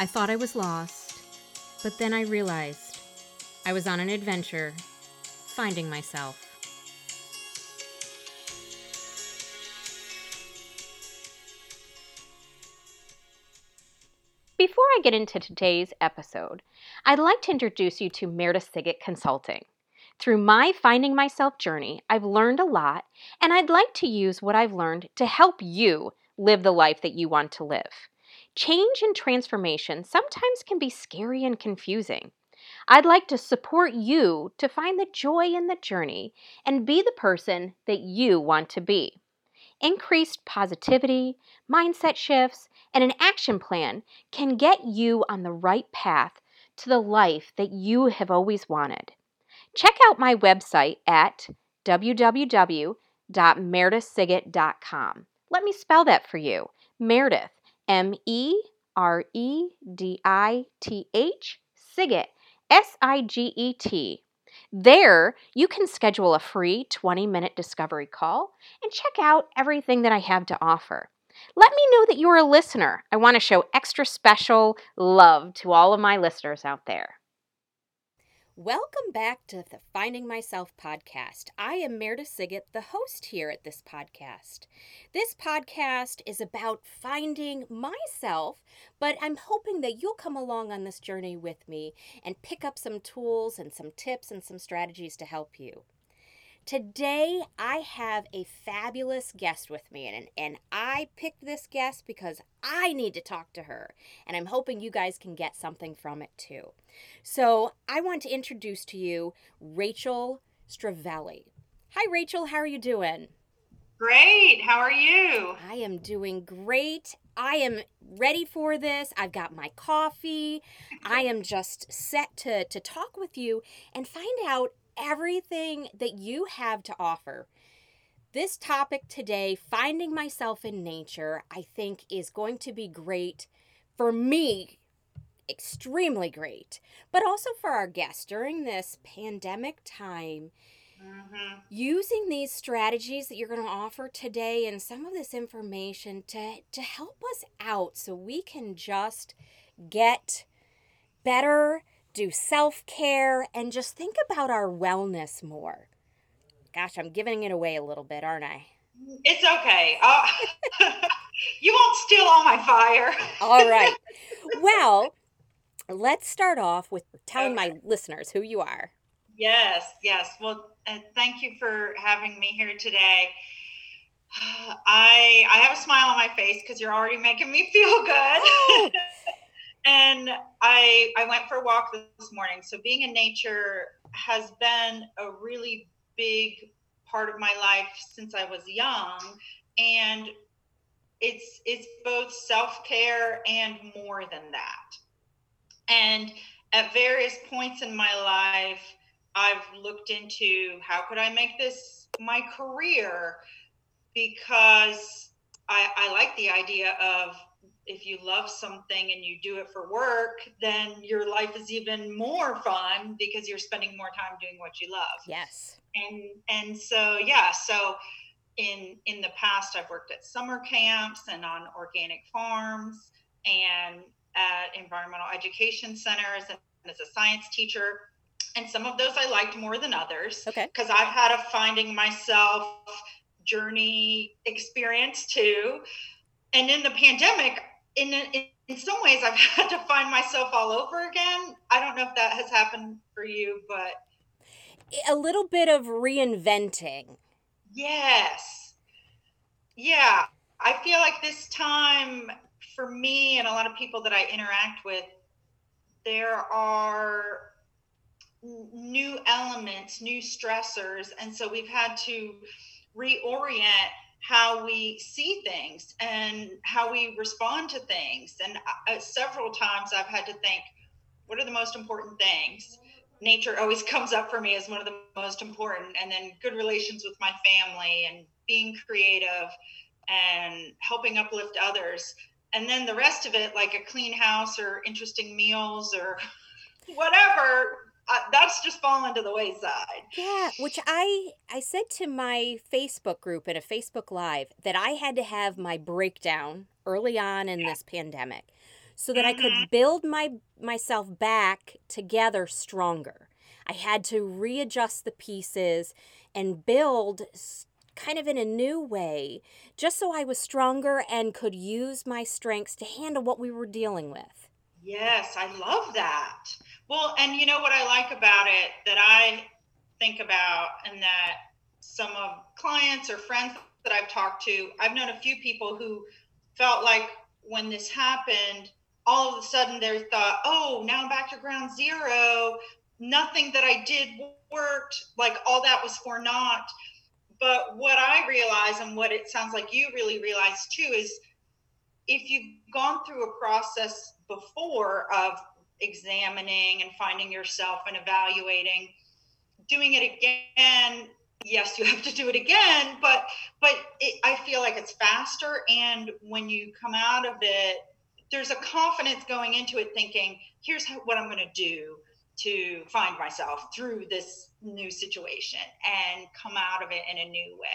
I thought I was lost, but then I realized I was on an adventure, finding myself. Before I get into today's episode, I'd like to introduce you to Meredith Siggett Consulting. Through my finding myself journey, I've learned a lot, and I'd like to use what I've learned to help you live the life that you want to live. Change and transformation sometimes can be scary and confusing. I'd like to support you to find the joy in the journey and be the person that you want to be. Increased positivity, mindset shifts, and an action plan can get you on the right path to the life that you have always wanted. Check out my website at www.meredithsiggett.com. Let me spell that for you. Meredith, M E R E D I T H, Siggett, S I G E T. There, you can schedule a free 20 minute discovery call and check out everything that I have to offer. Let me know that you're a listener. I want to show extra special love to all of my listeners out there. Welcome back to the Finding Myself podcast. I am Meredith Siggett, the host here at this podcast. This podcast is about finding myself, but I'm hoping that you'll come along on this journey with me and pick up some tools and some tips and some strategies to help you. Today, I have a fabulous guest with me, and, and I picked this guest because I need to talk to her, and I'm hoping you guys can get something from it too. So, I want to introduce to you Rachel Stravelli. Hi, Rachel, how are you doing? Great. How are you? I am doing great. I am ready for this. I've got my coffee. I am just set to, to talk with you and find out everything that you have to offer. This topic today, finding myself in nature, I think is going to be great for me, extremely great, but also for our guests during this pandemic time. Mm-hmm. Using these strategies that you're going to offer today and some of this information to, to help us out so we can just get better do self care, and just think about our wellness more. Gosh, I'm giving it away a little bit, aren't I? It's okay. Uh, you won't steal all my fire. all right. Well, let's start off with telling okay. my listeners who you are. Yes, yes. Well, uh, thank you for having me here today. I I have a smile on my face because you're already making me feel good. And I I went for a walk this morning. So being in nature has been a really big part of my life since I was young, and it's it's both self care and more than that. And at various points in my life, I've looked into how could I make this my career because I, I like the idea of if you love something and you do it for work, then your life is even more fun because you're spending more time doing what you love. Yes. And and so yeah, so in in the past I've worked at summer camps and on organic farms and at environmental education centers and as a science teacher. And some of those I liked more than others. Okay. Because I've had a finding myself journey experience too. And in the pandemic, in, in in some ways I've had to find myself all over again. I don't know if that has happened for you, but a little bit of reinventing. Yes. Yeah. I feel like this time for me and a lot of people that I interact with, there are new elements, new stressors. And so we've had to reorient how we see things and how we respond to things. And uh, several times I've had to think, what are the most important things? Nature always comes up for me as one of the most important, and then good relations with my family and being creative and helping uplift others. And then the rest of it, like a clean house or interesting meals or whatever, that's just fallen to the wayside. Yeah, which I I said to my Facebook group in a Facebook live that I had to have my breakdown early on in yeah. this pandemic. so that I Mhm. could build my myself back together stronger. I had to readjust the pieces and build kind of in a new way, just so I was stronger and could use my strengths to handle what we were dealing with. Yes, I love that. Well, and you know what I like about it that I think about, and that some of clients or friends that I've talked to, I've known a few people who felt like when this happened, all of a sudden they thought, oh, now I'm back to ground zero. Nothing that I did worked. Like all that was for naught. But what I realize, and what it sounds like you really realize too, is if you've gone through a process before of examining and finding yourself and evaluating doing it again. Yes you have to do it again but but it, i feel like it's faster. And when you come out of it there's a confidence going into it thinking here's how, what i'm going to do to find myself through this new situation and come out of it in a new way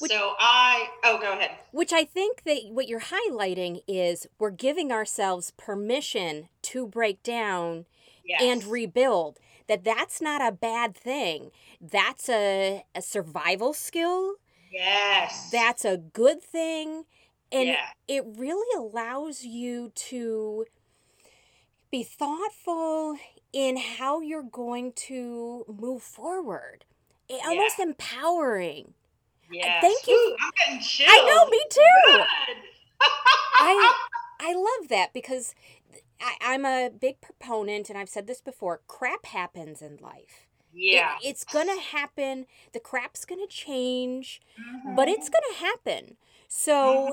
Which- so i oh go ahead Which I think that what you're highlighting is we're giving ourselves permission to break down yes. and rebuild. That that's not a bad thing. That's a, a survival skill. yes That's a good thing. And yeah it really allows you to be thoughtful in how you're going to move forward. It, Yeah. Almost empowering. Yes. thank you. Ooh, i'm getting chills I know, me too. I I love that because I, I'm a big proponent, and I've said this before. Crap happens in life. It- yeah it's gonna happen. The crap's gonna change, but it's mm-hmm. gonna happen. So, mm-hmm.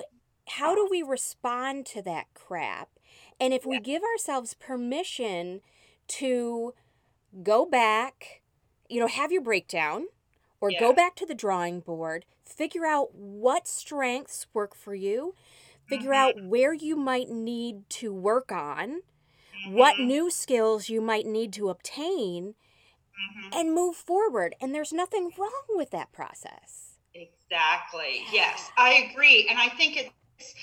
how do we respond to that crap? And if we give ourselves permission to go back, you know, have your breakdown or go back to the drawing board, figure out what strengths work for you, figure Mhm. out where you might need to work on, what Mhm, new skills you might need to obtain, mhm. and move forward. And there's nothing wrong with that process. Exactly. Yes, I agree. And I think it's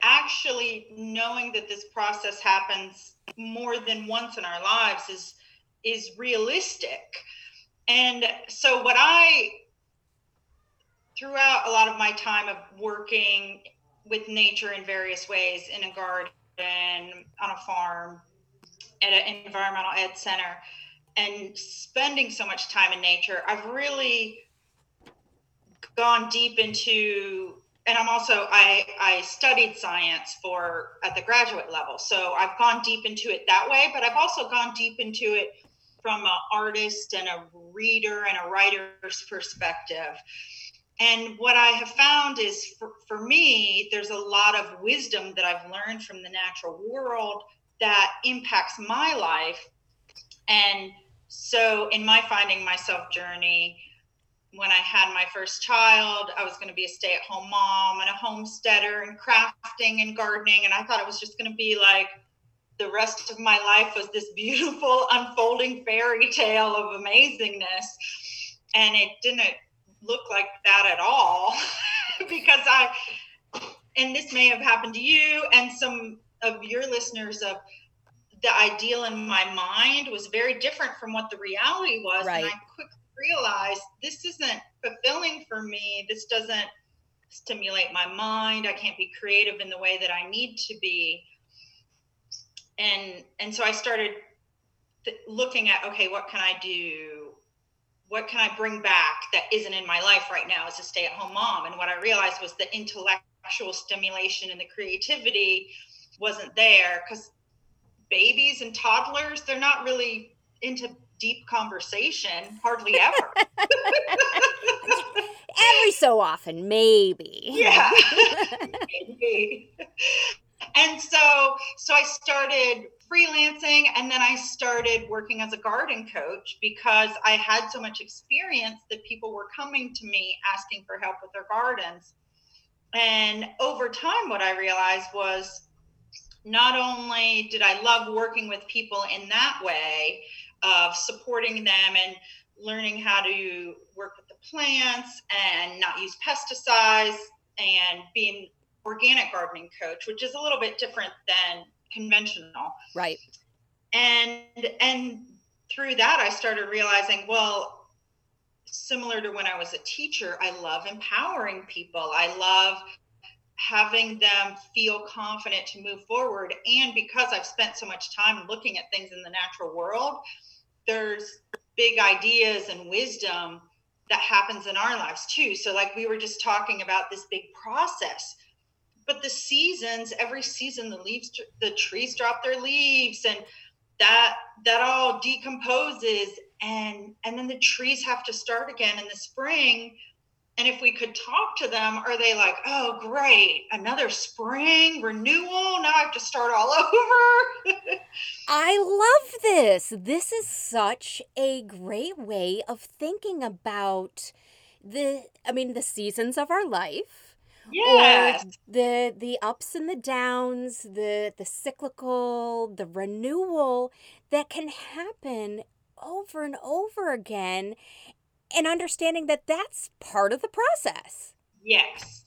actually knowing that this process happens more than once in our lives is is realistic. And so what I throughout a lot of my time of working with nature in various ways in a garden, on a farm, at an environmental ed center, and spending so much time in nature, I've really gone deep into and i'm also i i studied science for at the graduate level. So i've gone deep into it that way but i've also gone deep into it from an artist and a reader and a writer's perspective and what i have found is for, for me there's a lot of wisdom that i've learned from the natural world that impacts my life and so in my finding myself journey when I had my first child, I was going to be a stay at home mom and a homesteader and crafting and gardening. And I thought it was just going to be like the rest of my life was this beautiful unfolding fairy tale of amazingness. And it didn't look like that at all because I, and this may have happened to you and some of your listeners of the ideal in my mind was very different from what the reality was. Right. And I quickly realized this isn't fulfilling for me. This doesn't stimulate my mind. I can't be creative in the way that I need to be. And and so I started th- looking at okay, what can I do? What can I bring back that isn't in my life right now as a stay-at-home mom? And what I realized was the intellectual stimulation and the creativity wasn't there because babies and toddlers they're not really into deep conversation hardly ever Every so often, maybe. yeah Maybe. And so so i started freelancing and then i started working as a garden coach because i had so much experience that people were coming to me asking for help with their gardens. And over time what i realized was not only did i love working with people in that way of supporting them and learning how to work with the plants and not use pesticides and being organic gardening coach, which is a little bit different than conventional. Right. And and through that I started realizing, well, similar to when I was a teacher, I love empowering people. I love having them feel confident to move forward. And because I've spent so much time looking at things in the natural world, there's big ideas and wisdom that happens in our lives too. So, like we were just talking about this big process, but the seasons, every season, the leaves, the trees drop their leaves, and that that all decomposes, and and then the trees have to start again in the spring and if we could talk to them, are they like, oh, great, another spring renewal? Now I have to start all over? I love this. This is such a great way of thinking about the, I mean, the seasons of our life. Or the the ups and the downs, the the cyclical, the renewal that can happen over and over again and understanding that that's part of the process. Yes.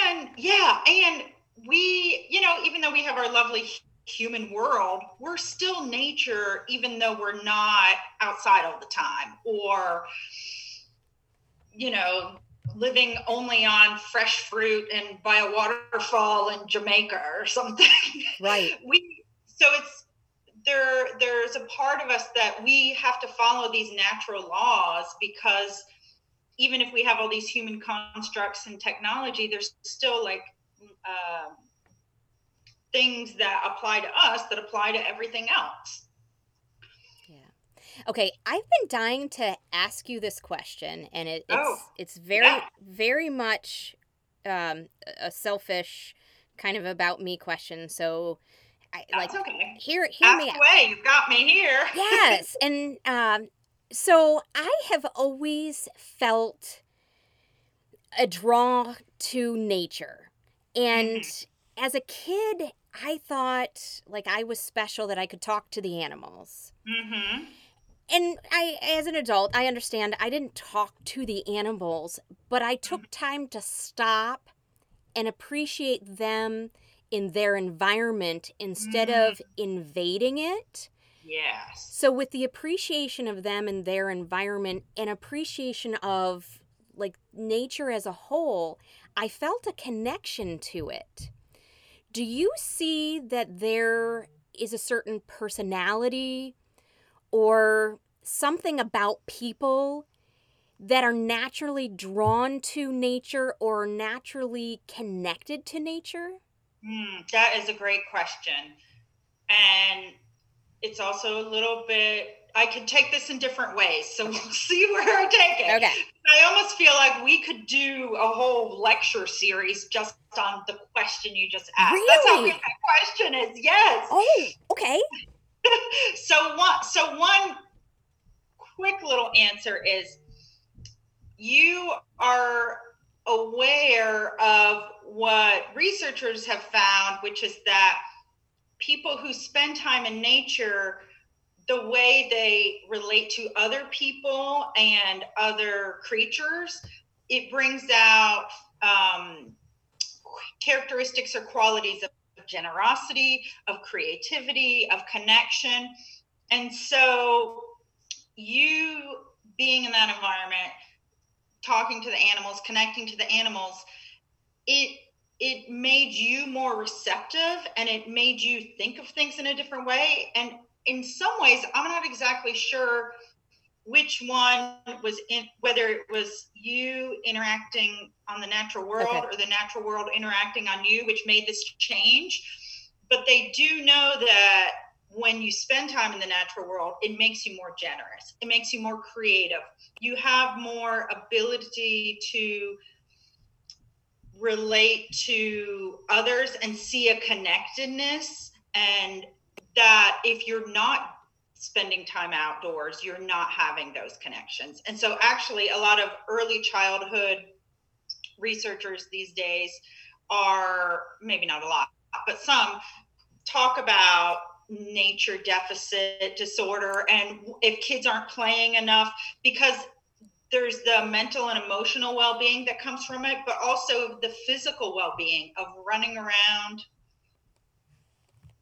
And yeah, and we, you know, even though we have our lovely human world, we're still nature, even though we're not outside all the time or, you know, living only on fresh fruit and by a waterfall in Jamaica or something. Right. we, so it's, there there's a part of us that we have to follow these natural laws because even if we have all these human constructs and technology there's still like um, things that apply to us that apply to everything else okay i've been dying to ask you this question and it, it's Oh, it's very yeah. very much um, a selfish kind of about me question so I, like that's okay. hear hear ask me out. away you've got me here. Yes and um so i have always felt a draw to nature and as a kid i thought like i was special that i could talk to the animals. Mm-hmm. And i as an adult i understand i didn't talk to the animals but i took mm-hmm. time to stop and appreciate them in their environment instead of mm. invading it. Yes. So with the appreciation of them and their environment and appreciation of like nature as a whole, I felt a connection to it. Do you see that there is a certain personality or something about people that are naturally drawn to nature or naturally connected to nature? Hmm, that is a great question. And it's also a little bit, I could take this in different ways. So we'll see where I take it. Okay. I almost feel like we could do a whole lecture series just on the question you just asked. That's how Really? good that question is. Yes. Oh, okay. so one so one quick little answer is you are aware of what researchers have found which is that people who spend time in nature the way they relate to other people and other creatures it brings out um, characteristics or qualities of generosity, of creativity, of connection. And so, you being in that environment, talking to the animals, connecting to the animals, it it made you more receptive and it made you think of things in a different way. And in some ways, I'm not exactly sure which one was in whether it was you interacting on the natural world Okay. or the natural world interacting on you which made this change but they do know that when you spend time in the natural world it makes you more generous it makes you more creative you have more ability to relate to others and see a connectedness and that if you're not spending time outdoors, you're not having those connections. And so, actually, a lot of early childhood researchers these days are maybe not a lot, but some talk about nature deficit disorder and if kids aren't playing enough because there's the mental and emotional well-being that comes from it but also the physical well-being of running around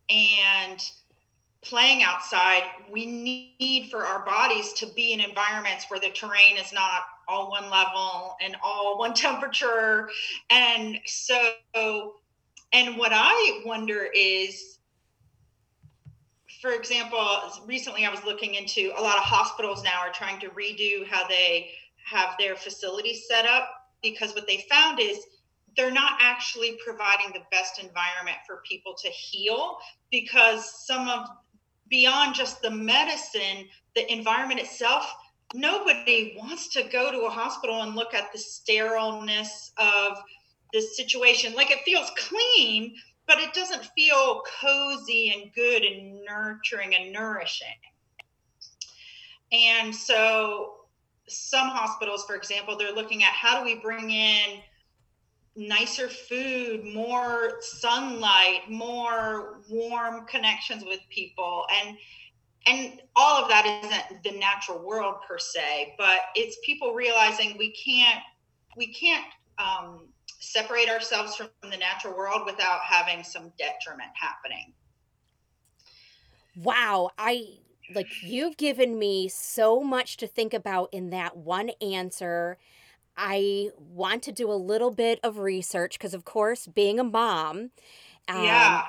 and playing outside. We need for our bodies to be in environments where the terrain is not all one level and all one temperature. And so and what i wonder is for example recently i was looking into a lot of hospitals now are trying to redo how they have their facilities set up because what they found is they're not actually providing the best environment for people to heal because some of beyond just the medicine the environment itself nobody wants to go to a hospital and look at the sterileness of the situation. Like it feels clean but it doesn't feel cozy and good and nurturing and nourishing. And so some hospitals, for example, they're looking at how do we bring in nicer food, more sunlight, more warm connections with people, and and all of that isn't the natural world per se, but it's people realizing we can't we can't um, separate ourselves from the natural world without having some detriment happening. Wow, I like you've given me so much to think about in that one answer. I want to do a little bit of research because, of course, being a mom, um, yeah,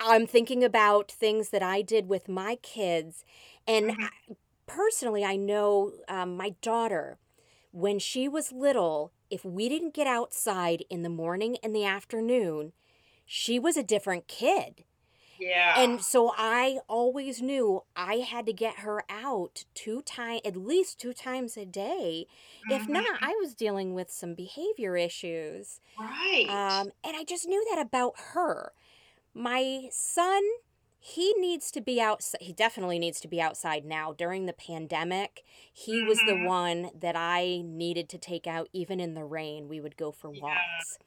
I'm thinking about things that I did with my kids. And mm-hmm. I, personally, I know um, my daughter, when she was little, if we didn't get outside in the morning and the afternoon, she was a different kid. Yeah. And so I always knew I had to get her out two times, at least two times a day. Mm-hmm. If not, I was dealing with some behavior issues. Right. Um, and I just knew that about her. My son, he needs to be outside. He definitely needs to be outside now. During the pandemic, he mm-hmm. was the mm-hmm. one that I needed to take out, even in the rain. We would go for walks.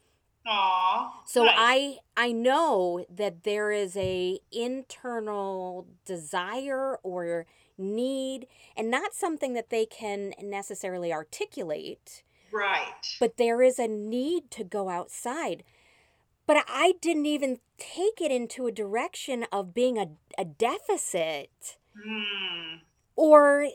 Yeah. Aww, so nice. I I know that there is a internal desire or need and not something that they can necessarily articulate. Right. But there is a need to go outside. But I didn't even take it into a direction of being a, a deficit mm. or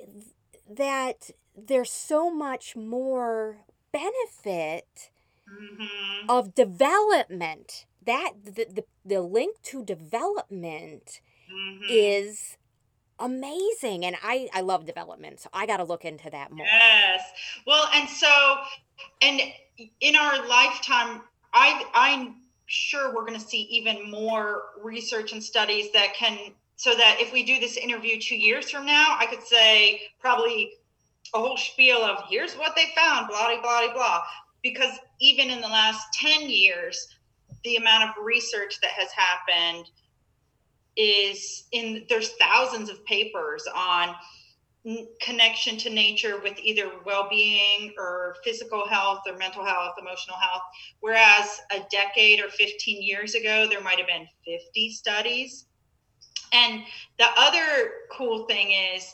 that there's so much more benefit mm-hmm. of development. That the, the, the link to development mm-hmm. is amazing and I I love development so I got to look into that more. Yes. Well, and so and in our lifetime I I'm sure we're going to see even more research and studies that can so that if we do this interview 2 years from now I could say probably a whole spiel of here's what they found blah blah blah because even in the last 10 years, the amount of research that has happened is in there's thousands of papers on connection to nature with either well-being or physical health or mental health emotional health. Whereas a decade or 15 years ago there might have been 50 studies. And the other cool thing is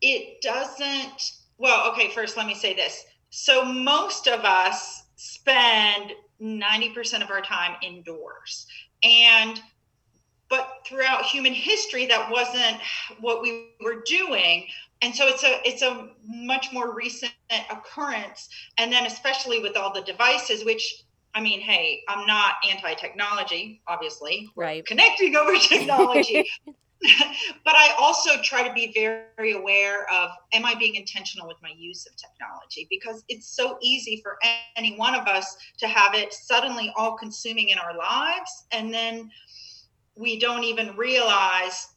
it doesn't well okay first let me say this. So most of us spend 90% of our time indoors. And but throughout human history that wasn't what we were doing and so it's a it's a much more recent occurrence and then especially with all the devices which i mean hey i'm not anti-technology obviously right connecting over technology but I also try to be very, very aware of am I being intentional with my use of technology? Because it's so easy for any one of us to have it suddenly all consuming in our lives. And then we don't even realize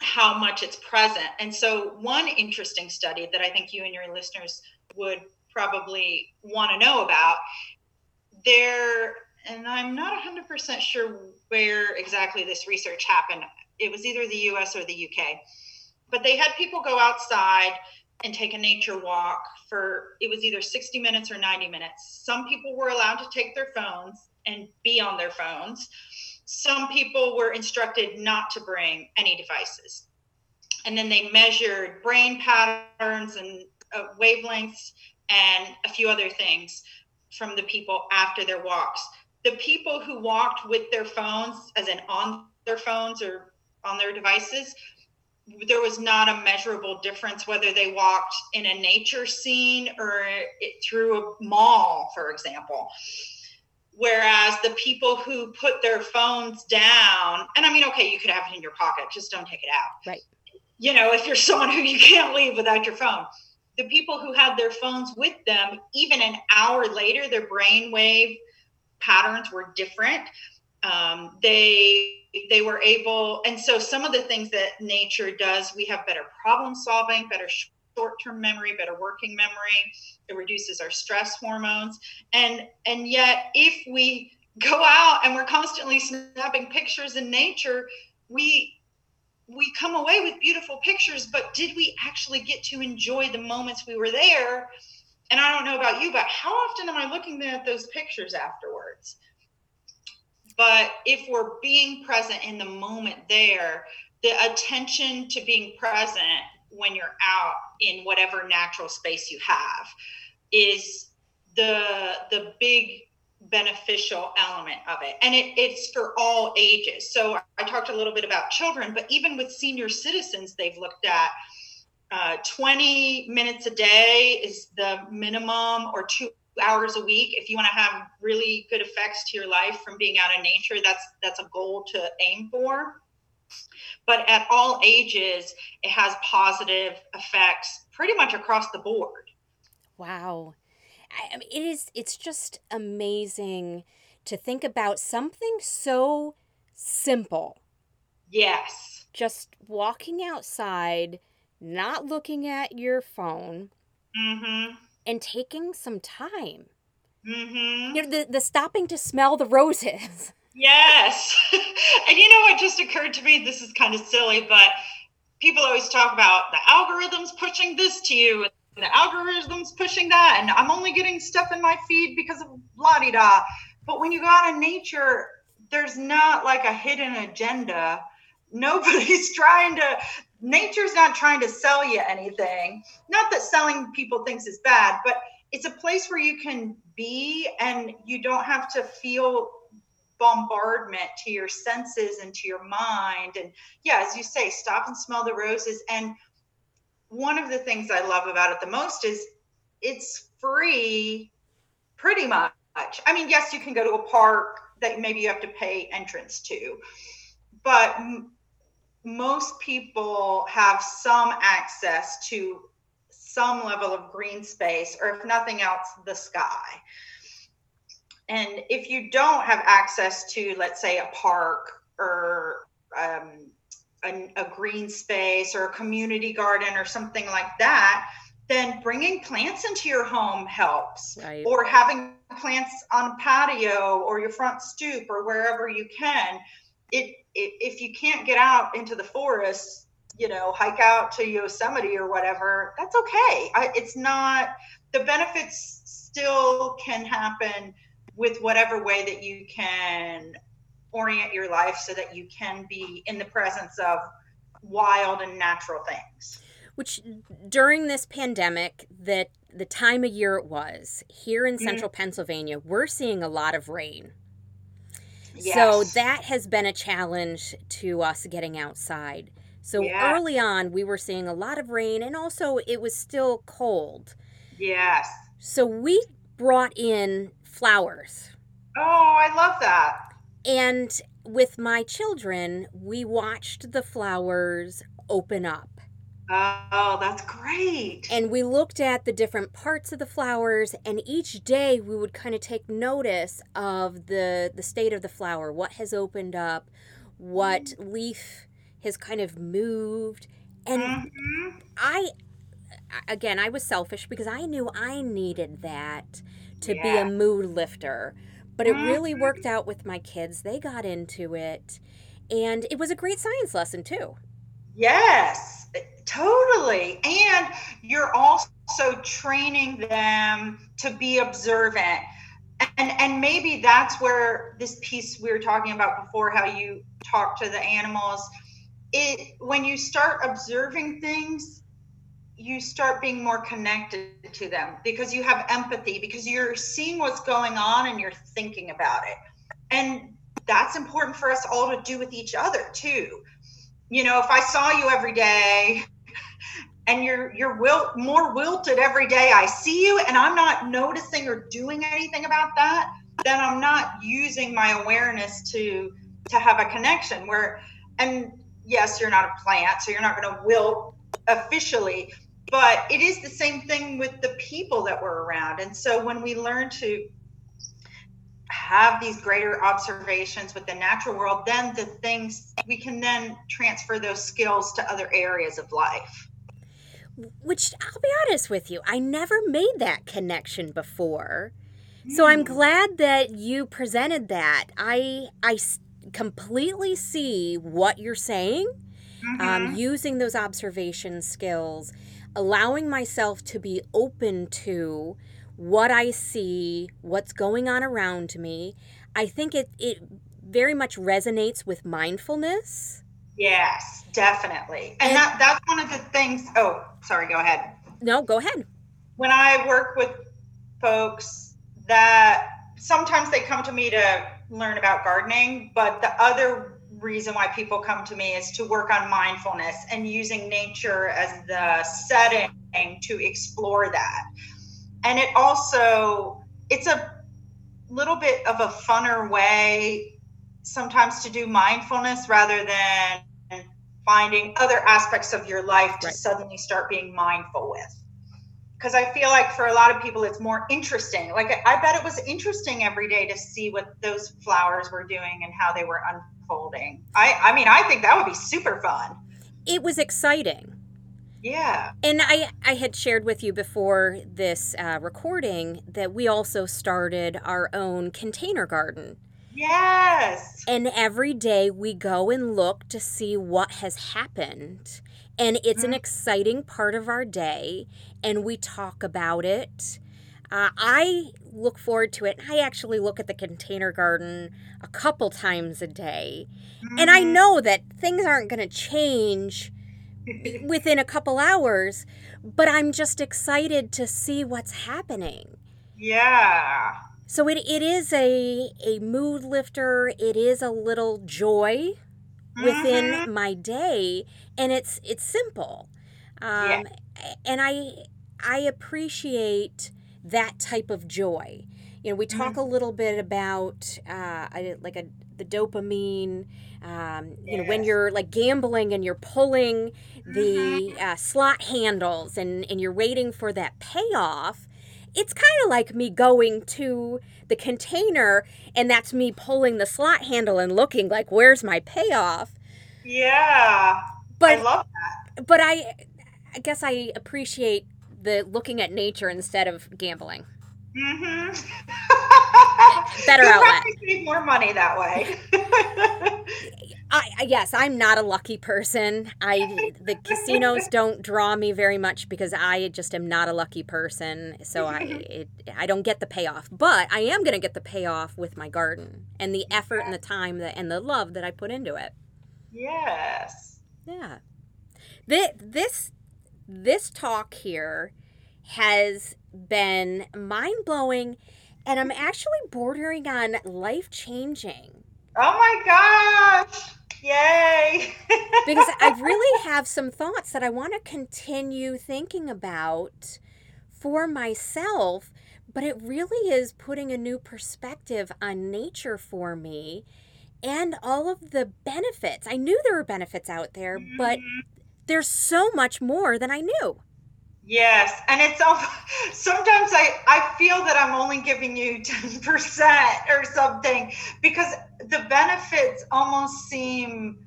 how much it's present. And so, one interesting study that I think you and your listeners would probably want to know about there, and I'm not 100% sure where exactly this research happened it was either the US or the UK. But they had people go outside and take a nature walk for it was either 60 minutes or 90 minutes. Some people were allowed to take their phones and be on their phones. Some people were instructed not to bring any devices. And then they measured brain patterns and uh, wavelengths and a few other things from the people after their walks. The people who walked with their phones, as in on their phones or on their devices, there was not a measurable difference whether they walked in a nature scene or it, through a mall, for example. Whereas the people who put their phones down, and I mean, okay, you could have it in your pocket, just don't take it out. Right. You know, if you're someone who you can't leave without your phone. The people who had their phones with them, even an hour later, their brainwave patterns were different. Um, they they were able and so some of the things that nature does we have better problem solving better short-term memory better working memory. It reduces our stress hormones. And and yet if we go out and we're constantly snapping pictures in nature we we come away with beautiful pictures but did we actually get to enjoy the moments we were there? And i don't know about you but how often am i looking at those pictures afterwards? But if we're being present in the moment there, the attention to being present when you're out in whatever natural space you have is the the big beneficial element of it. And it, it's for all ages. So i talked a little bit about children but even with senior citizens they've looked at uh, 20 minutes a day is the minimum or two hours a week. If you want to have really good effects to your life from being out in nature that's that's a goal to aim for but at all ages it has positive effects pretty much across the board wow I mean, it is it's just amazing to think about something so simple yes just walking outside not looking at your phone mm-hmm and taking some time. Mm-hmm. You know, the, the stopping to smell the roses. Yes. and you know what just occurred to me? This is kind of silly, but people always talk about the algorithms pushing this to you and the algorithms pushing that. And I'm only getting stuff in my feed because of la di da. But when you go out in nature, there's not like a hidden agenda. Nobody's trying to nature's not trying to sell you anything. Not that selling people things is bad, but it's a place where you can be and you don't have to feel bombardment to your senses and to your mind. And yeah, as you say, stop and smell the roses. And one of the things I love about it the most is it's free pretty much. I mean, yes, you can go to a park that maybe you have to pay entrance to, but most people have some access to some level of green space, or if nothing else, the sky. And if you don't have access to, let's say, a park or um, a, a, green space or a community garden or something like that, then bringing plants into your home helps. Right. Or having plants on a patio or your front stoop or wherever you can. It if you can't get out into the forest, you know, hike out to Yosemite or whatever, that's okay. I, it's not, the benefits still can happen with whatever way that you can orient your life so that you can be in the presence of wild and natural things. Which during this pandemic, that the time of year it was here in mm-hmm. central. Pennsylvania, we're seeing a lot of rain. Yes. So that has been a challenge to us getting outside. So yes. early on, we were seeing a lot of rain and also it was still cold. Yes. So we brought in flowers. Oh, I love that. And with my children, we watched the flowers open up. Oh, that's great. And we looked at the different parts of the flowers and each day we would kind of take notice of the the state of the flower, what has opened up, what mm-hmm. leaf has kind of moved. And mm-hmm. I again, I was selfish because I knew I needed that to yeah. be a mood lifter. But it really mm-hmm. worked out with my kids. They got into it. And it was a great science lesson too. Yes, totally. And you're also training them to be observant. And and maybe that's where this piece we were talking about before how you talk to the animals it when you start observing things you start being more connected to them because you have empathy because you're seeing what's going on and you're thinking about it. And that's important for us all to do with each other too. You know if i saw you every day and you're you're wilt, more wilted every day i see you and i'm not noticing or doing anything about that then i'm not using my awareness to to have a connection where and yes you're not a plant so you're not going to wilt officially but it is the same thing with the people that we're around and so when we learn to have these greater observations with the natural world then the things we can then transfer those skills to other areas of life which I'll be honest with you, I never made that connection before. So I'm Hmm. glad that you presented that. I I completely see what you're saying. Um, Mhm. using those observation skills, allowing myself to be open to what I see, what's going on around me. I think it it very much resonates with mindfulness. yes definitely and, And- that that's one of the things oh sorry go ahead No, go ahead. when I work with folks that sometimes they come to me to learn about gardening, but the other reason why people come to me is to work on mindfulness and using nature as the setting to explore that. And it also it's a little bit of a funner way sometimes to do mindfulness rather than finding other aspects of your life to Right. suddenly start being mindful with because I feel like for a lot of people it's more interesting. Like I bet it was interesting every day to see what those flowers were doing and how they were unfolding. I I mean I think that would be super fun. It was exciting. Yeah. And I, I had shared with you before this uh, recording that we also started our own container garden. Yes. And every day we go and look to see what has happened. And it's an Mhm. exciting part of our day, and we talk about it. Uh, I look forward to it. I actually look at the container garden a couple times a day. And I Mhm. know that things aren't going to change within a couple hours, but I'm just excited to see what's happening. yeah. So it, it is a a mood lifter. It is a little joy within Mhm. my day, and it's it's simple. Um, And I I appreciate that type of joy. You know, we talk a little bit about uh, like a the dopamine. Um, you know, when you're like gambling and you're pulling the uh, slot handles and and you're waiting for that payoff. It's kind of like me going to the container and that's me pulling the slot handle and looking like where's my payoff. Yeah. But I love but I I guess I appreciate the looking at nature instead of gambling. hmm Better You'll outlet. probably save more money that way. I I- yes, I'm not a lucky person. I the casinos don't draw me very much because I just am not a lucky person. So I it, I don't get the payoff, but I am going to get the payoff with my garden and the effort and the time that and the love that I put into it. yes. Yeah. This this this talk here has been mind blowing and I'm actually bordering on life changing. Oh my gosh. Yay. because I really have some thoughts that I want to continue thinking about for myself, but it really is putting a new perspective on nature for me and all of the benefits. I knew there were benefits out there, but mm-hmm. There's so much more than I knew. Yes, and it's all, sometimes I I feel that I'm only giving you 10% or something because the benefits almost seem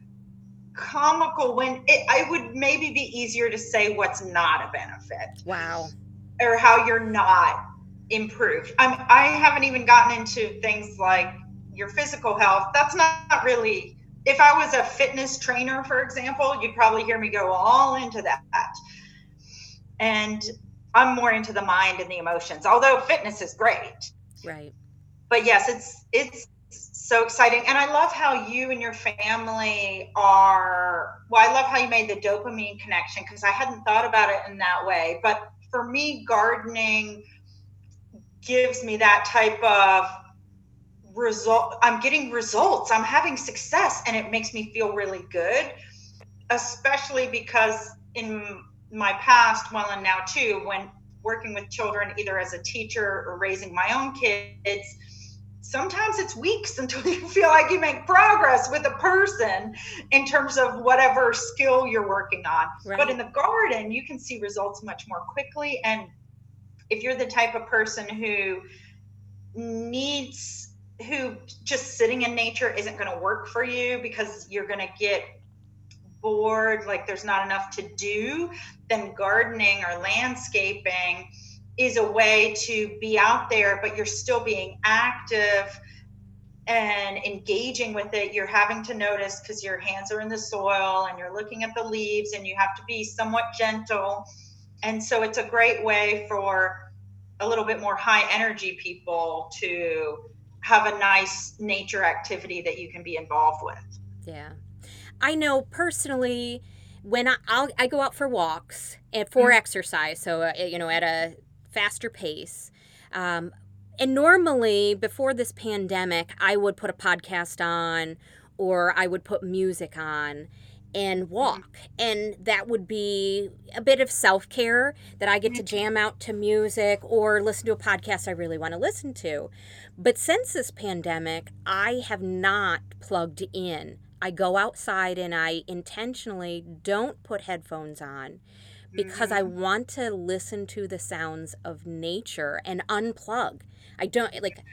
comical when it I would maybe be easier to say what's not a benefit Wow. or how you're not improved. I'm I haven't even gotten into things like your physical health. That's not really if I was a fitness trainer, for example, you'd probably hear me go all into that. And I'm more into the mind and the emotions, although fitness is great. Right. But yes, it's it's so exciting. And I love how you and your family are. Well, I love how you made the dopamine connection because I hadn't thought about it in that way. But for me, gardening gives me that type of result. I'm getting results, I'm having success, and it makes me feel really good, especially because in my past, well, and now too, when working with children, either as a teacher or raising my own kids sometimes it's weeks until you feel like you make progress with a person in terms of whatever skill you're working on. Right. But in the garden, you can see results much more quickly. And if you're the type of person who needs, who just sitting in nature isn't going to work for you because you're going to get bored, like there's not enough to do, then gardening or landscaping is a way to be out there, but you're still being active and engaging with it. You're having to notice because your hands are in the soil and you're looking at the leaves and you have to be somewhat gentle. And so it's a great way for a little bit more high energy people to have a nice nature activity that you can be involved with. Yeah. I know personally when I, I'll, i go out for walks and for mm-hmm. exercise, so uh, you know at a faster pace. Um, and normally, before this pandemic, I would put a podcast on or I would put music on and walk. And that would be a bit of self care that I get to jam out to music or listen to a podcast I really want to listen to. But since this pandemic, I have not plugged in. I go outside and I intentionally don't put headphones on because I mm-hmm. want to listen to the sounds of nature and unplug. I don't like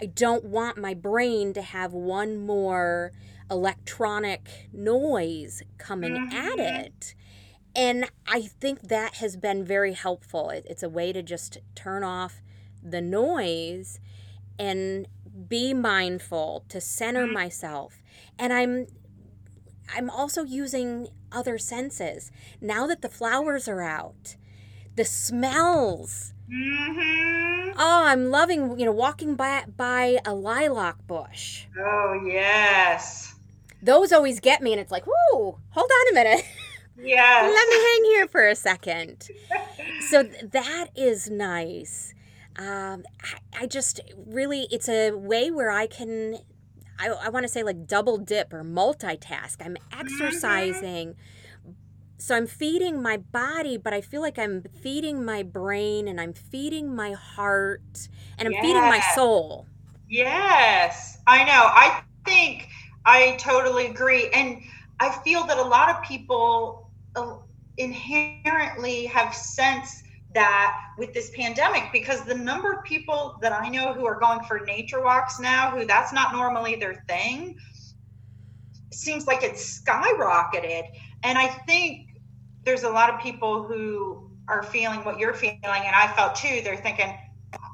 I don't want my brain to have one more electronic noise coming mm-hmm. at it. And I think that has been very helpful. It's a way to just turn off the noise and be mindful to center mm-hmm. myself. And I'm I'm also using other senses. Now that the flowers are out, the smells. Mm-hmm. Oh, I'm loving, you know, walking by by a lilac bush. Oh, yes. Those always get me and it's like, "Whoa, hold on a minute." Yes. Let me hang here for a second. so that is nice. Um, I, I just really, it's a way where I can I, I want to say like double dip or multitask. I'm mm-hmm. exercising. So I'm feeding my body, but I feel like I'm feeding my brain and I'm feeding my heart and I'm yes. feeding my soul. Yes, I know. I think I totally agree. And I feel that a lot of people uh, inherently have sensed that with this pandemic because the number of people that I know who are going for nature walks now, who that's not normally their thing, seems like it's skyrocketed. And I think there's a lot of people who are feeling what you're feeling, and I felt too. They're thinking,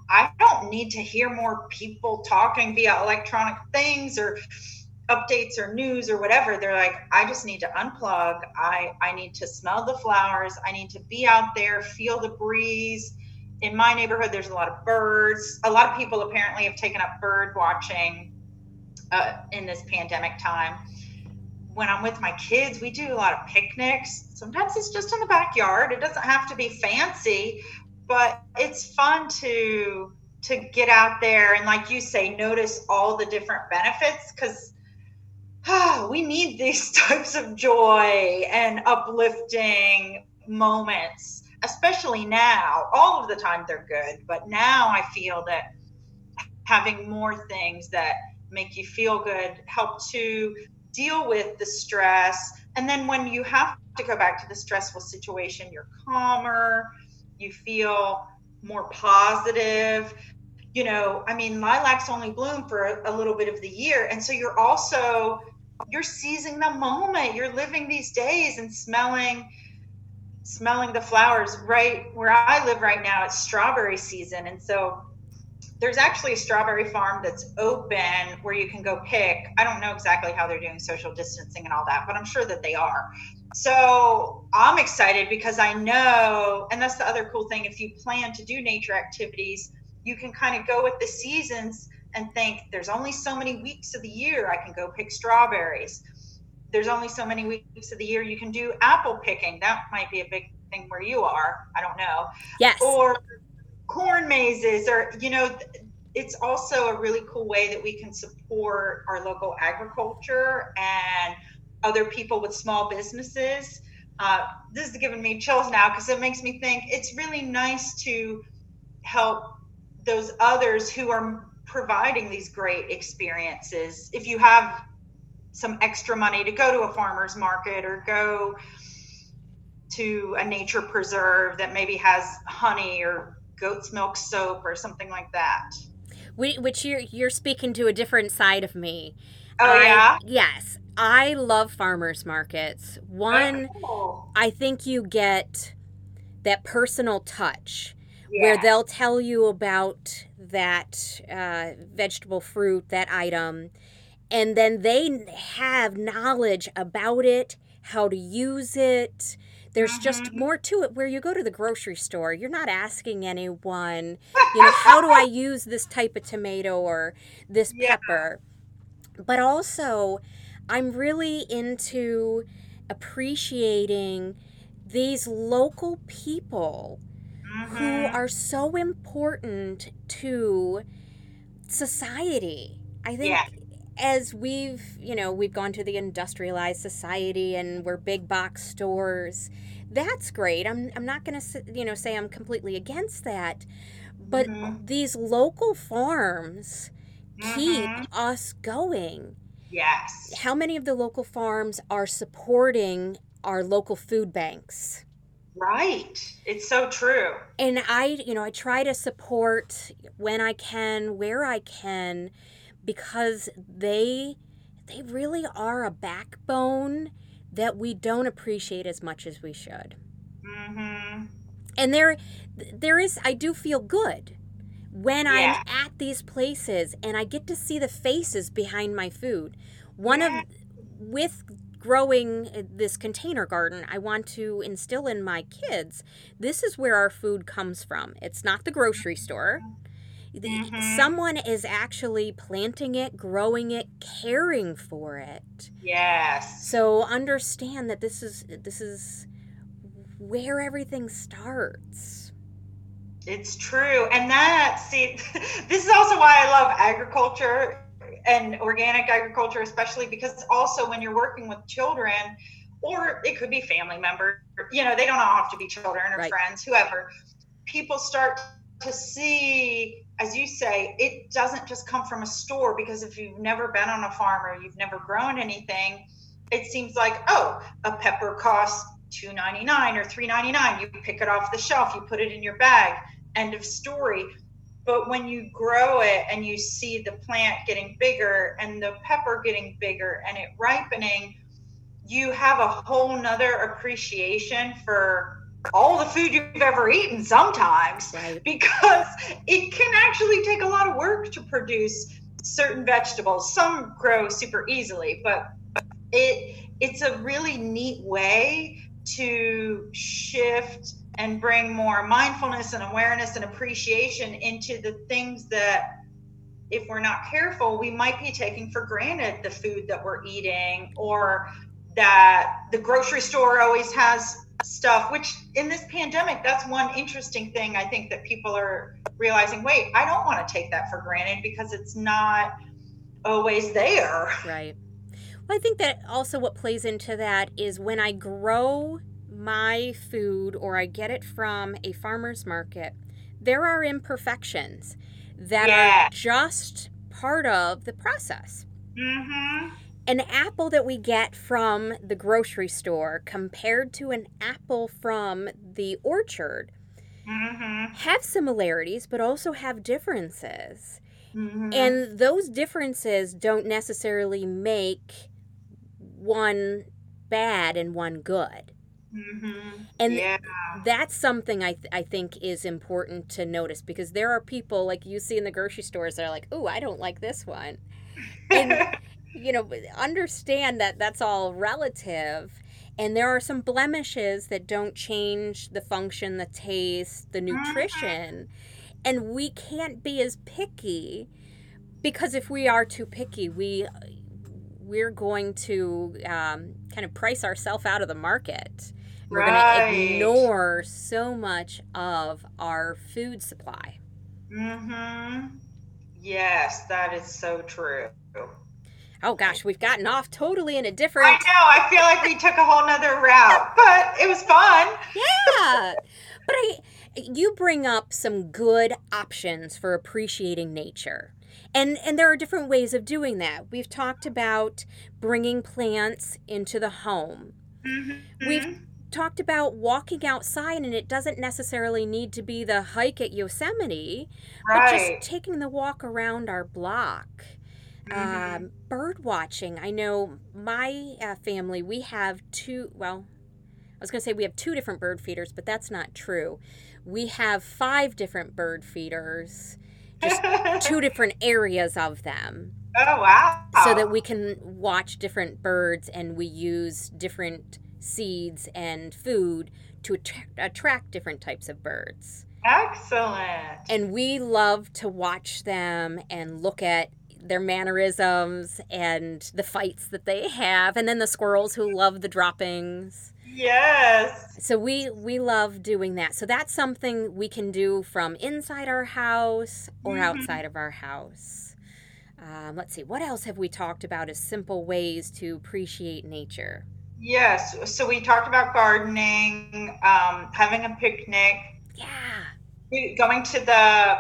I don't need to hear more people talking via electronic things or updates or news or whatever they're like i just need to unplug. I i need to smell the flowers. I need to be out there feel the breeze. In my neighborhood there's a lot of birds. A lot of people apparently have taken up bird watching uh, in this pandemic time. When i'm with my kids we do a lot of picnics. Sometimes it's just in the backyard. It doesn't have to be fancy but it's fun to to get out there and like you say notice all the different benefits because oh, we need these types of joy and uplifting moments, especially now. All of the time they're good, but now I feel that having more things that make you feel good help to deal with the stress. And then when you have to go back to the stressful situation, you're calmer, you feel more positive you know, I mean, lilacs only bloom for a, little bit of the year. And so you're also you're seizing the moment. You're living these days and smelling smelling the flowers. Right where i live right now it's strawberry season. And so there's actually a strawberry farm that's open where you can go pick. I don't know exactly how they're doing social distancing and all that but i'm sure that they are. So i'm excited because i know and that's the other cool thing if you plan to do nature activities you can kind of go with the seasons and think there's only so many weeks of the year I can go pick strawberries. There's only so many weeks of the year you can do apple picking. That might be a big thing where you are. I don't know. Yes. Or corn mazes, or, you know, it's also a really cool way that we can support our local agriculture and other people with small businesses. Uh, this is giving me chills now because it makes me think it's really nice to help those others who are providing these great experiences. If you have some extra money to go to a farmer's market or go to a nature preserve that maybe has honey or goat's milk soap or something like that. Which you're you're speaking to a different side of me. Oh I, yeah. Yes, I love farmers markets. One, Oh, I think you get that personal touch where they'll tell you about that uh, vegetable fruit, that item, and then they have knowledge about it, how to use it. There's just Mhm. more to it where you go to the grocery store, you're not asking anyone, you know, how do I use this type of tomato or this Yeah. pepper? But also, I'm really into appreciating these local people who Mhm. are so important to society. I think Yeah. as we've, you know, we've gone to the industrialized society and we're big box stores. That's great. I'm I'm not going to you know say I'm completely against that. But Mhm. these local farms keep Mhm. us going. Yes. How many of the local farms are supporting our local food banks? Right. It's so true. and i you know i try to support when i can where i can because they they really are a backbone that we don't appreciate as much as we should hmm and there there is i do feel good when Yeah. i'm at these places and i get to see the faces behind my food one Yeah. of with growing uh, this container garden i want to instill in my kids this is where our food comes from it's not the grocery store Mhm. someone is actually planting it growing it caring for it Yes. so understand that this is this is where everything starts. It's true. And that, see, this is also why I love agriculture and organic agriculture, especially because also when you're working with children, or it could be family members, you know, they don't all have to be children or Right. friends, whoever. People start to see, as you say, it doesn't just come from a store because if you've never been on a farm or you've never grown anything, it seems like, oh, a pepper costs $2.99 or $3.99. You pick it off the shelf, you put it in your bag end of story. But when you grow it and you see the plant getting bigger and the pepper getting bigger and it ripening, you have a whole nother appreciation for all the food you've ever eaten sometimes Right. because it can actually take a lot of work to produce certain vegetables. Some grow super easily, but it it's a really neat way to shift and bring more mindfulness and awareness and appreciation into the things that if we're not careful we might be taking for granted the food that we're eating or that the grocery store always has stuff which in this pandemic that's one interesting thing i think that people are realizing wait i don't want to take that for granted because it's not always there Right. Well, I think that also what plays into that is when I grow my food or I get it from a farmer's market, there are imperfections that Yeah. are just part of the process. mm-hmm. An apple that we get from the grocery store compared to an apple from the orchard Mm-hmm. have similarities but also have differences. Mm-hmm. And those differences don't necessarily make one bad and one good. Mm-hmm. And yeah that's something I, th- I think is important to notice because there are people like you see in the grocery stores that are like, oh, I don't like this one. And, you know, understand that that's all relative. And there are some blemishes that don't change the function, the taste, the nutrition. And we can't be as picky. because if we are too picky, we we're going to um, kind of price ourselves out of the market. We're Right. going to ignore so much of our food supply. Mm-hmm. Yes, that is so true. Oh gosh, we've gotten off totally in a different. I know. I feel like we took a whole nother route, but it was fun. Yeah, but I, you bring up some good options for appreciating nature. And, and there are different ways of doing that. We've talked about bringing plants into the home. Mm-hmm. We've talked about walking outside, and it doesn't necessarily need to be the hike at Yosemite, but just taking the walk around our block. Mhm. Um, bird watching. I know my uh, family, we have two, well, I was going to say we have two different bird feeders, but that's not true. We have five different bird feeders, just two different areas of them oh wow! so that we can watch different birds and we use different seeds and food to attra- attract different types of birds. excellent. And we love to watch them and look at their mannerisms and the fights that they have and then the squirrels who love the droppings. yes. So we we love doing that. So that's something we can do from inside our house or Mhm. outside of our house. Um, let's see, what else have we talked about as simple ways to appreciate nature? Yes. So we talked about gardening, um, having a picnic, Yeah. going to the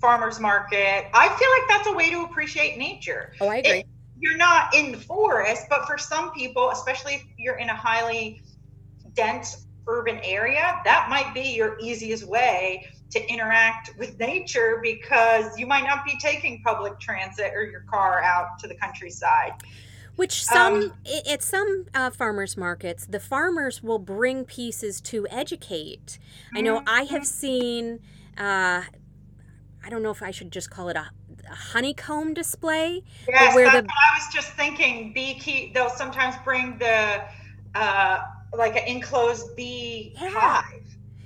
farmers market. I feel like that's a way to appreciate nature. Oh, I agree. You're not in the forest, but for some people, especially if you're in a highly dense urban area, that might be your easiest way to interact with nature because you might not be taking public transit or your car out to the countryside. Which some Um, at some uh, farmers markets, the farmers will bring pieces to educate. I know I have seen. Uh, I don't know if I should just call it a, a honeycomb display. Yes, where the- I was just thinking. Beekeep, they'll sometimes bring the uh, like an enclosed bee Yeah. hive.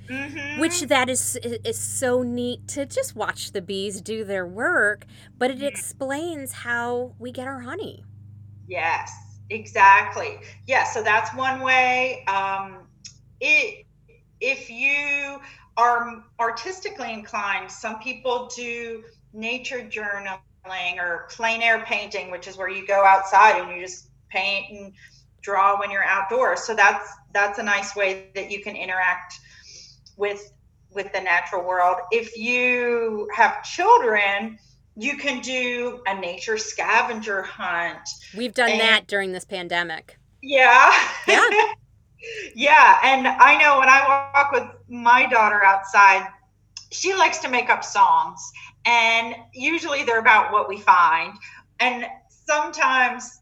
Mhm. which that is is so neat to just watch the bees do their work but it explains how we get our honey Yes, exactly. Yeah, so that's one way. Um, it, if you are artistically inclined, some people do nature journaling or plein air painting, which is where you go outside and you just paint and draw when you're outdoors. So that's that's a nice way that you can interact with with the natural world. If you have children, you can do a nature scavenger hunt. we've done And- that during this pandemic Yeah. Yeah. yeah. And I know when I walk with my daughter outside, she likes to make up songs. And usually they're about what we find. And sometimes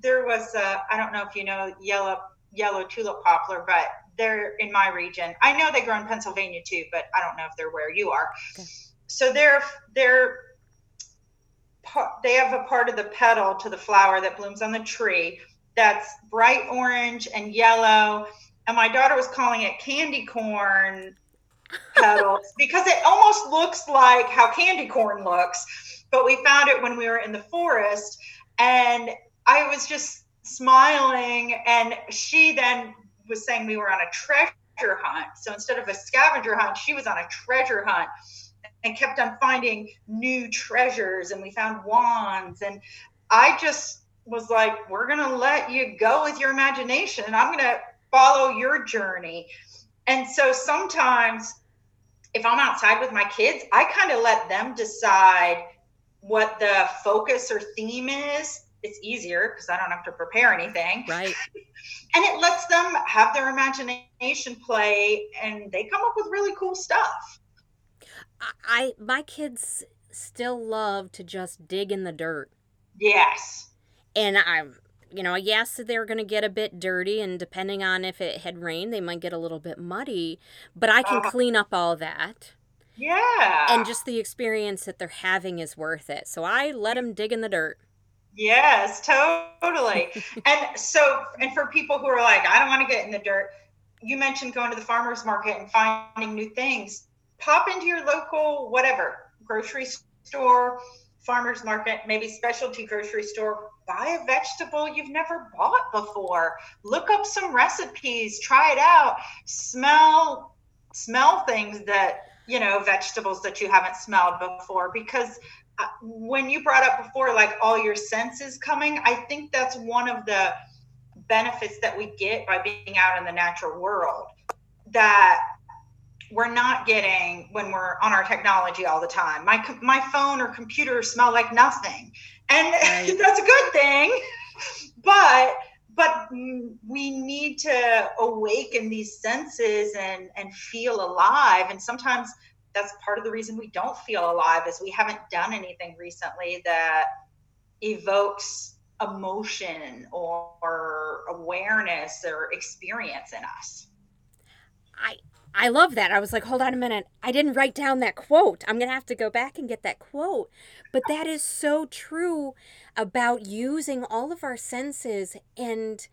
there was a, I don't know if you know yellow yellow tulip poplar, but they're in my region. I know they grow in Pennsylvania too, but I don't know if they're where you are. Okay. So they're they're they have a part of the petal to the flower that blooms on the tree that's bright orange and yellow. And my daughter was calling it candy corn petals because it almost looks like how candy corn looks. But we found it when we were in the forest, and I was just smiling. And she then was saying we were on a treasure hunt. So instead of a scavenger hunt, she was on a treasure hunt and kept on finding new treasures. And we found wands. And I just was like, we're going to let you go with your imagination. and I'm going to follow your journey. And so sometimes if I'm outside with my kids, I kind of let them decide what the focus or theme is. It's easier because I don't have to prepare anything. right And it lets them have their imagination play and they come up with really cool stuff. I, my kids still love to just dig in the dirt Yes. and i you know yes they're going to get a bit dirty and depending on if it had rained they might get a little bit muddy but i can Uh-huh. clean up all that Yeah. and just the experience that they're having is worth it. So I let them dig in the dirt. Yes, totally. and so, and for people who are like, I don't want to get in the dirt, you mentioned going to the farmer's market and finding new things. Pop into your local, whatever, grocery store, farmer's market, maybe specialty grocery store, buy a vegetable you've never bought before. Look up some recipes, try it out, smell smell things that, you know, vegetables that you haven't smelled before because uh, when you brought up before like all your senses coming, I think that's one of the benefits that we get by being out in the natural world that we're not getting when we're on our technology all the time. My my phone or computer smell like nothing, and right. that's a good thing. But but we need to awaken these senses and and feel alive. And sometimes that's part of the reason we don't feel alive is we haven't done anything recently that evokes emotion or, or awareness or experience in us. I I love that. I was like, hold on a minute. I didn't write down that quote. I'm going to have to go back and get that quote. But that is so true about using all of our senses and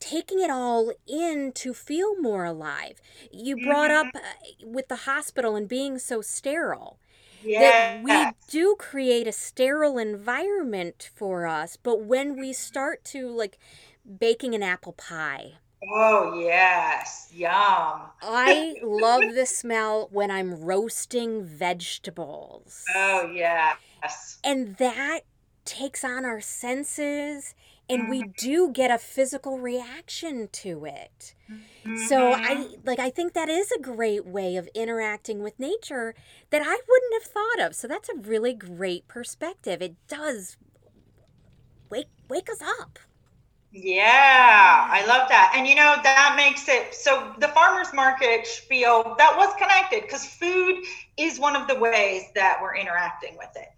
taking it all in to feel more alive. You brought mm-hmm. up uh, with the hospital and being so sterile. That we do create a sterile environment for us, but when we start to like baking an apple pie Oh, yes. Yum. I love the smell when I'm roasting vegetables. Oh, yes. And that takes on our senses and we mm-hmm. do get a physical reaction to it. Mm-hmm. So I like I think that is a great way of interacting with nature that I wouldn't have thought of. So that's a really great perspective. It does wake wake us up. Yeah, I love that. And you know, that makes it so the farmers market spiel that was connected because food is one of the ways that we're interacting with it.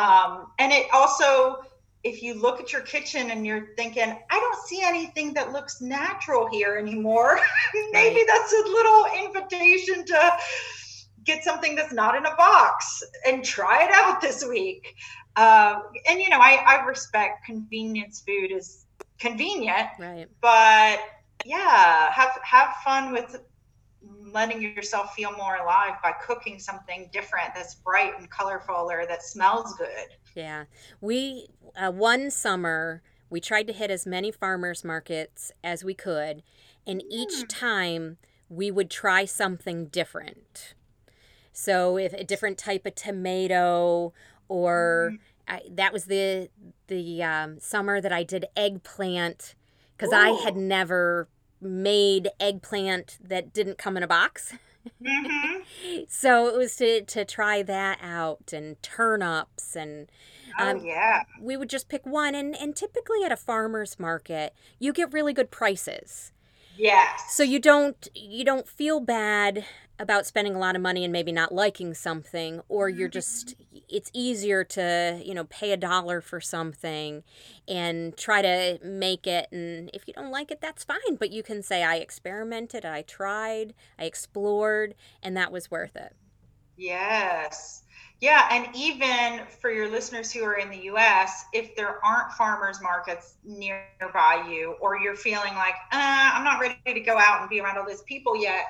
Um, and it also, if you look at your kitchen and you're thinking, I don't see anything that looks natural here anymore, maybe that's a little invitation to get something that's not in a box and try it out this week. Um, and you know, I, I respect convenience food is convenient. Right. But yeah, have have fun with letting yourself feel more alive by cooking something different that's bright and colorful or that smells good. Yeah. We uh, one summer we tried to hit as many farmers markets as we could and each mm. time we would try something different. So if a different type of tomato or mm. I, that was the the um, summer that I did eggplant because I had never made eggplant that didn't come in a box. Mm-hmm. so it was to, to try that out and turnips and oh, um, oh, yeah we would just pick one and, and typically at a farmer's market you get really good prices yes. So you don't you don't feel bad about spending a lot of money and maybe not liking something or you're mm-hmm. just it's easier to you know pay a dollar for something and try to make it and if you don't like it that's fine but you can say i experimented i tried i explored and that was worth it. Yes yeah and even for your listeners who are in the us if there aren't farmers markets nearby you or you're feeling like uh, i'm not ready to go out and be around all these people yet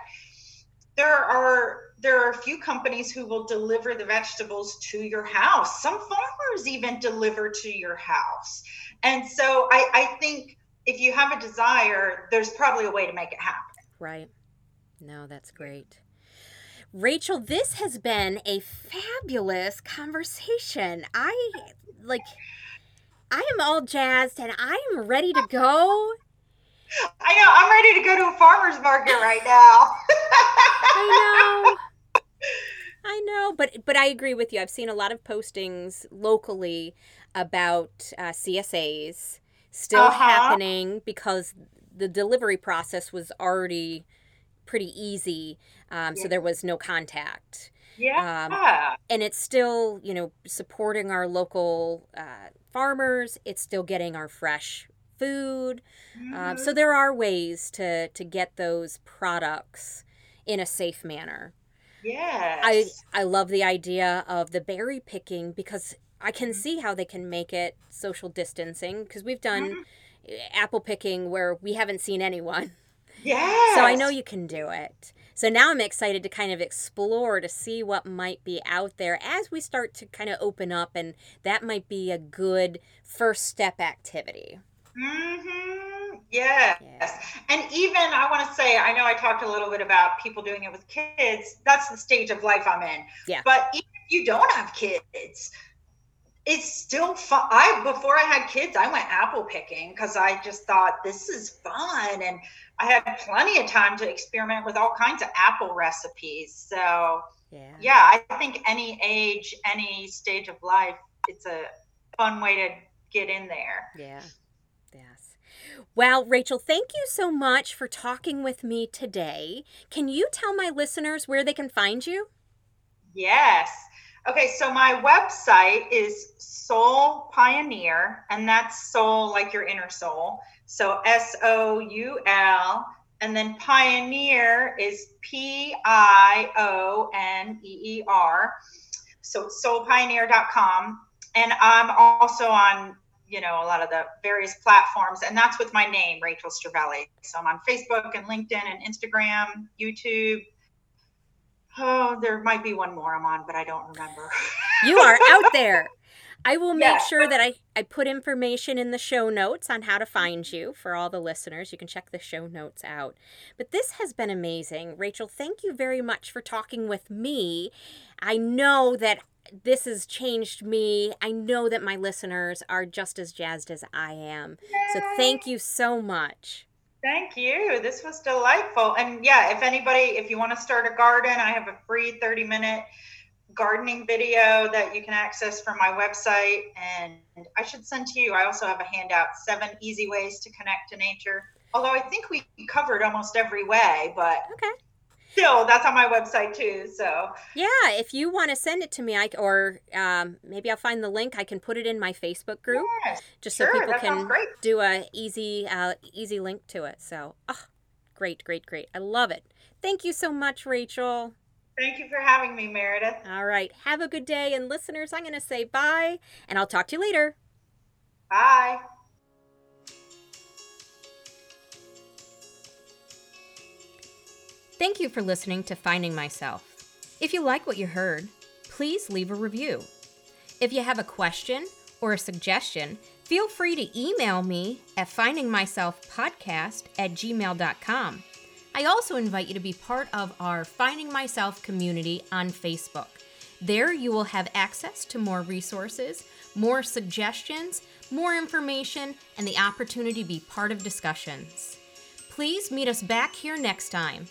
there are there are a few companies who will deliver the vegetables to your house. Some farmers even deliver to your house. And so I, I think if you have a desire, there's probably a way to make it happen. Right. No, that's great. Rachel, this has been a fabulous conversation. I like I am all jazzed and I am ready to go I know. I'm ready to go to a farmer's market right now. I know. I know, but but I agree with you. I've seen a lot of postings locally about uh, CSAs still uh-huh. happening because the delivery process was already pretty easy, um, yeah. so there was no contact. Yeah. Um, and it's still, you know, supporting our local uh, farmers. It's still getting our fresh food. Mm-hmm. Um, so mm-hmm. there are ways to to get those products in a safe manner. Yes. I I love the idea of the berry picking because I can mm-hmm. see how they can make it social distancing because we've done mm-hmm. apple picking where we haven't seen anyone. Yes. So I know you can do it. So now I'm excited to kind of explore to see what might be out there as we start to kind of open up, and that might be a good first step activity. Mm-hmm. Yes. Yeah. And even I want to say, I know I talked a little bit about people doing it with kids. That's the stage of life I'm in. Yeah. But even if you don't have kids, it's still fun. I before I had kids, I went apple picking because I just thought this is fun, and I had plenty of time to experiment with all kinds of apple recipes. So Yeah. yeah, I think any age, any stage of life, it's a fun way to get in there. Yeah. Yes. Well, Rachel, thank you so much for talking with me today. Can you tell my listeners where they can find you? Yes. Okay, so my website is Soul Pioneer, and that's soul like your inner soul. So S O U L, and then Pioneer is P I O N E E R. So soulpioneer.com. And I'm also on, you know, a lot of the various platforms, and that's with my name, Rachel Stravelli. So I'm on Facebook and LinkedIn and Instagram, YouTube. Oh, there might be one more I'm on, but I don't remember. You are out there. I will make Yeah. sure that I, I put information in the show notes on how to find you for all the listeners. You can check the show notes out. But this has been amazing. Rachel, thank you very much for talking with me. I know that this has changed me. I know that my listeners are just as jazzed as I am. So thank you so much. Thank you. This was delightful. And yeah, if anybody, if you want to start a garden, I have a free 30 minute gardening video that you can access from my website. And I should send to you. I also have a handout seven easy ways to connect to nature. Although I think we covered almost every way, but Okay. still, that's on my website too. So Yeah, if you want to send it to me, I, or um, maybe I'll find the link. I can put it in my Facebook group. yes, just sure, so people can do a easy uh, easy link to it. So, oh, great, great, great. I love it. Thank you so much, Rachel. Thank you for having me, Meredith. All right, have a good day, and listeners, I'm going to say bye, and I'll talk to you later. Bye. Thank you for listening to Finding Myself. If you like what you heard, please leave a review. If you have a question or a suggestion, feel free to email me at findingmyselfpodcast at gmail.com. I also invite you to be part of our Finding Myself community on Facebook. There, you will have access to more resources, more suggestions, more information, and the opportunity to be part of discussions. Please meet us back here next time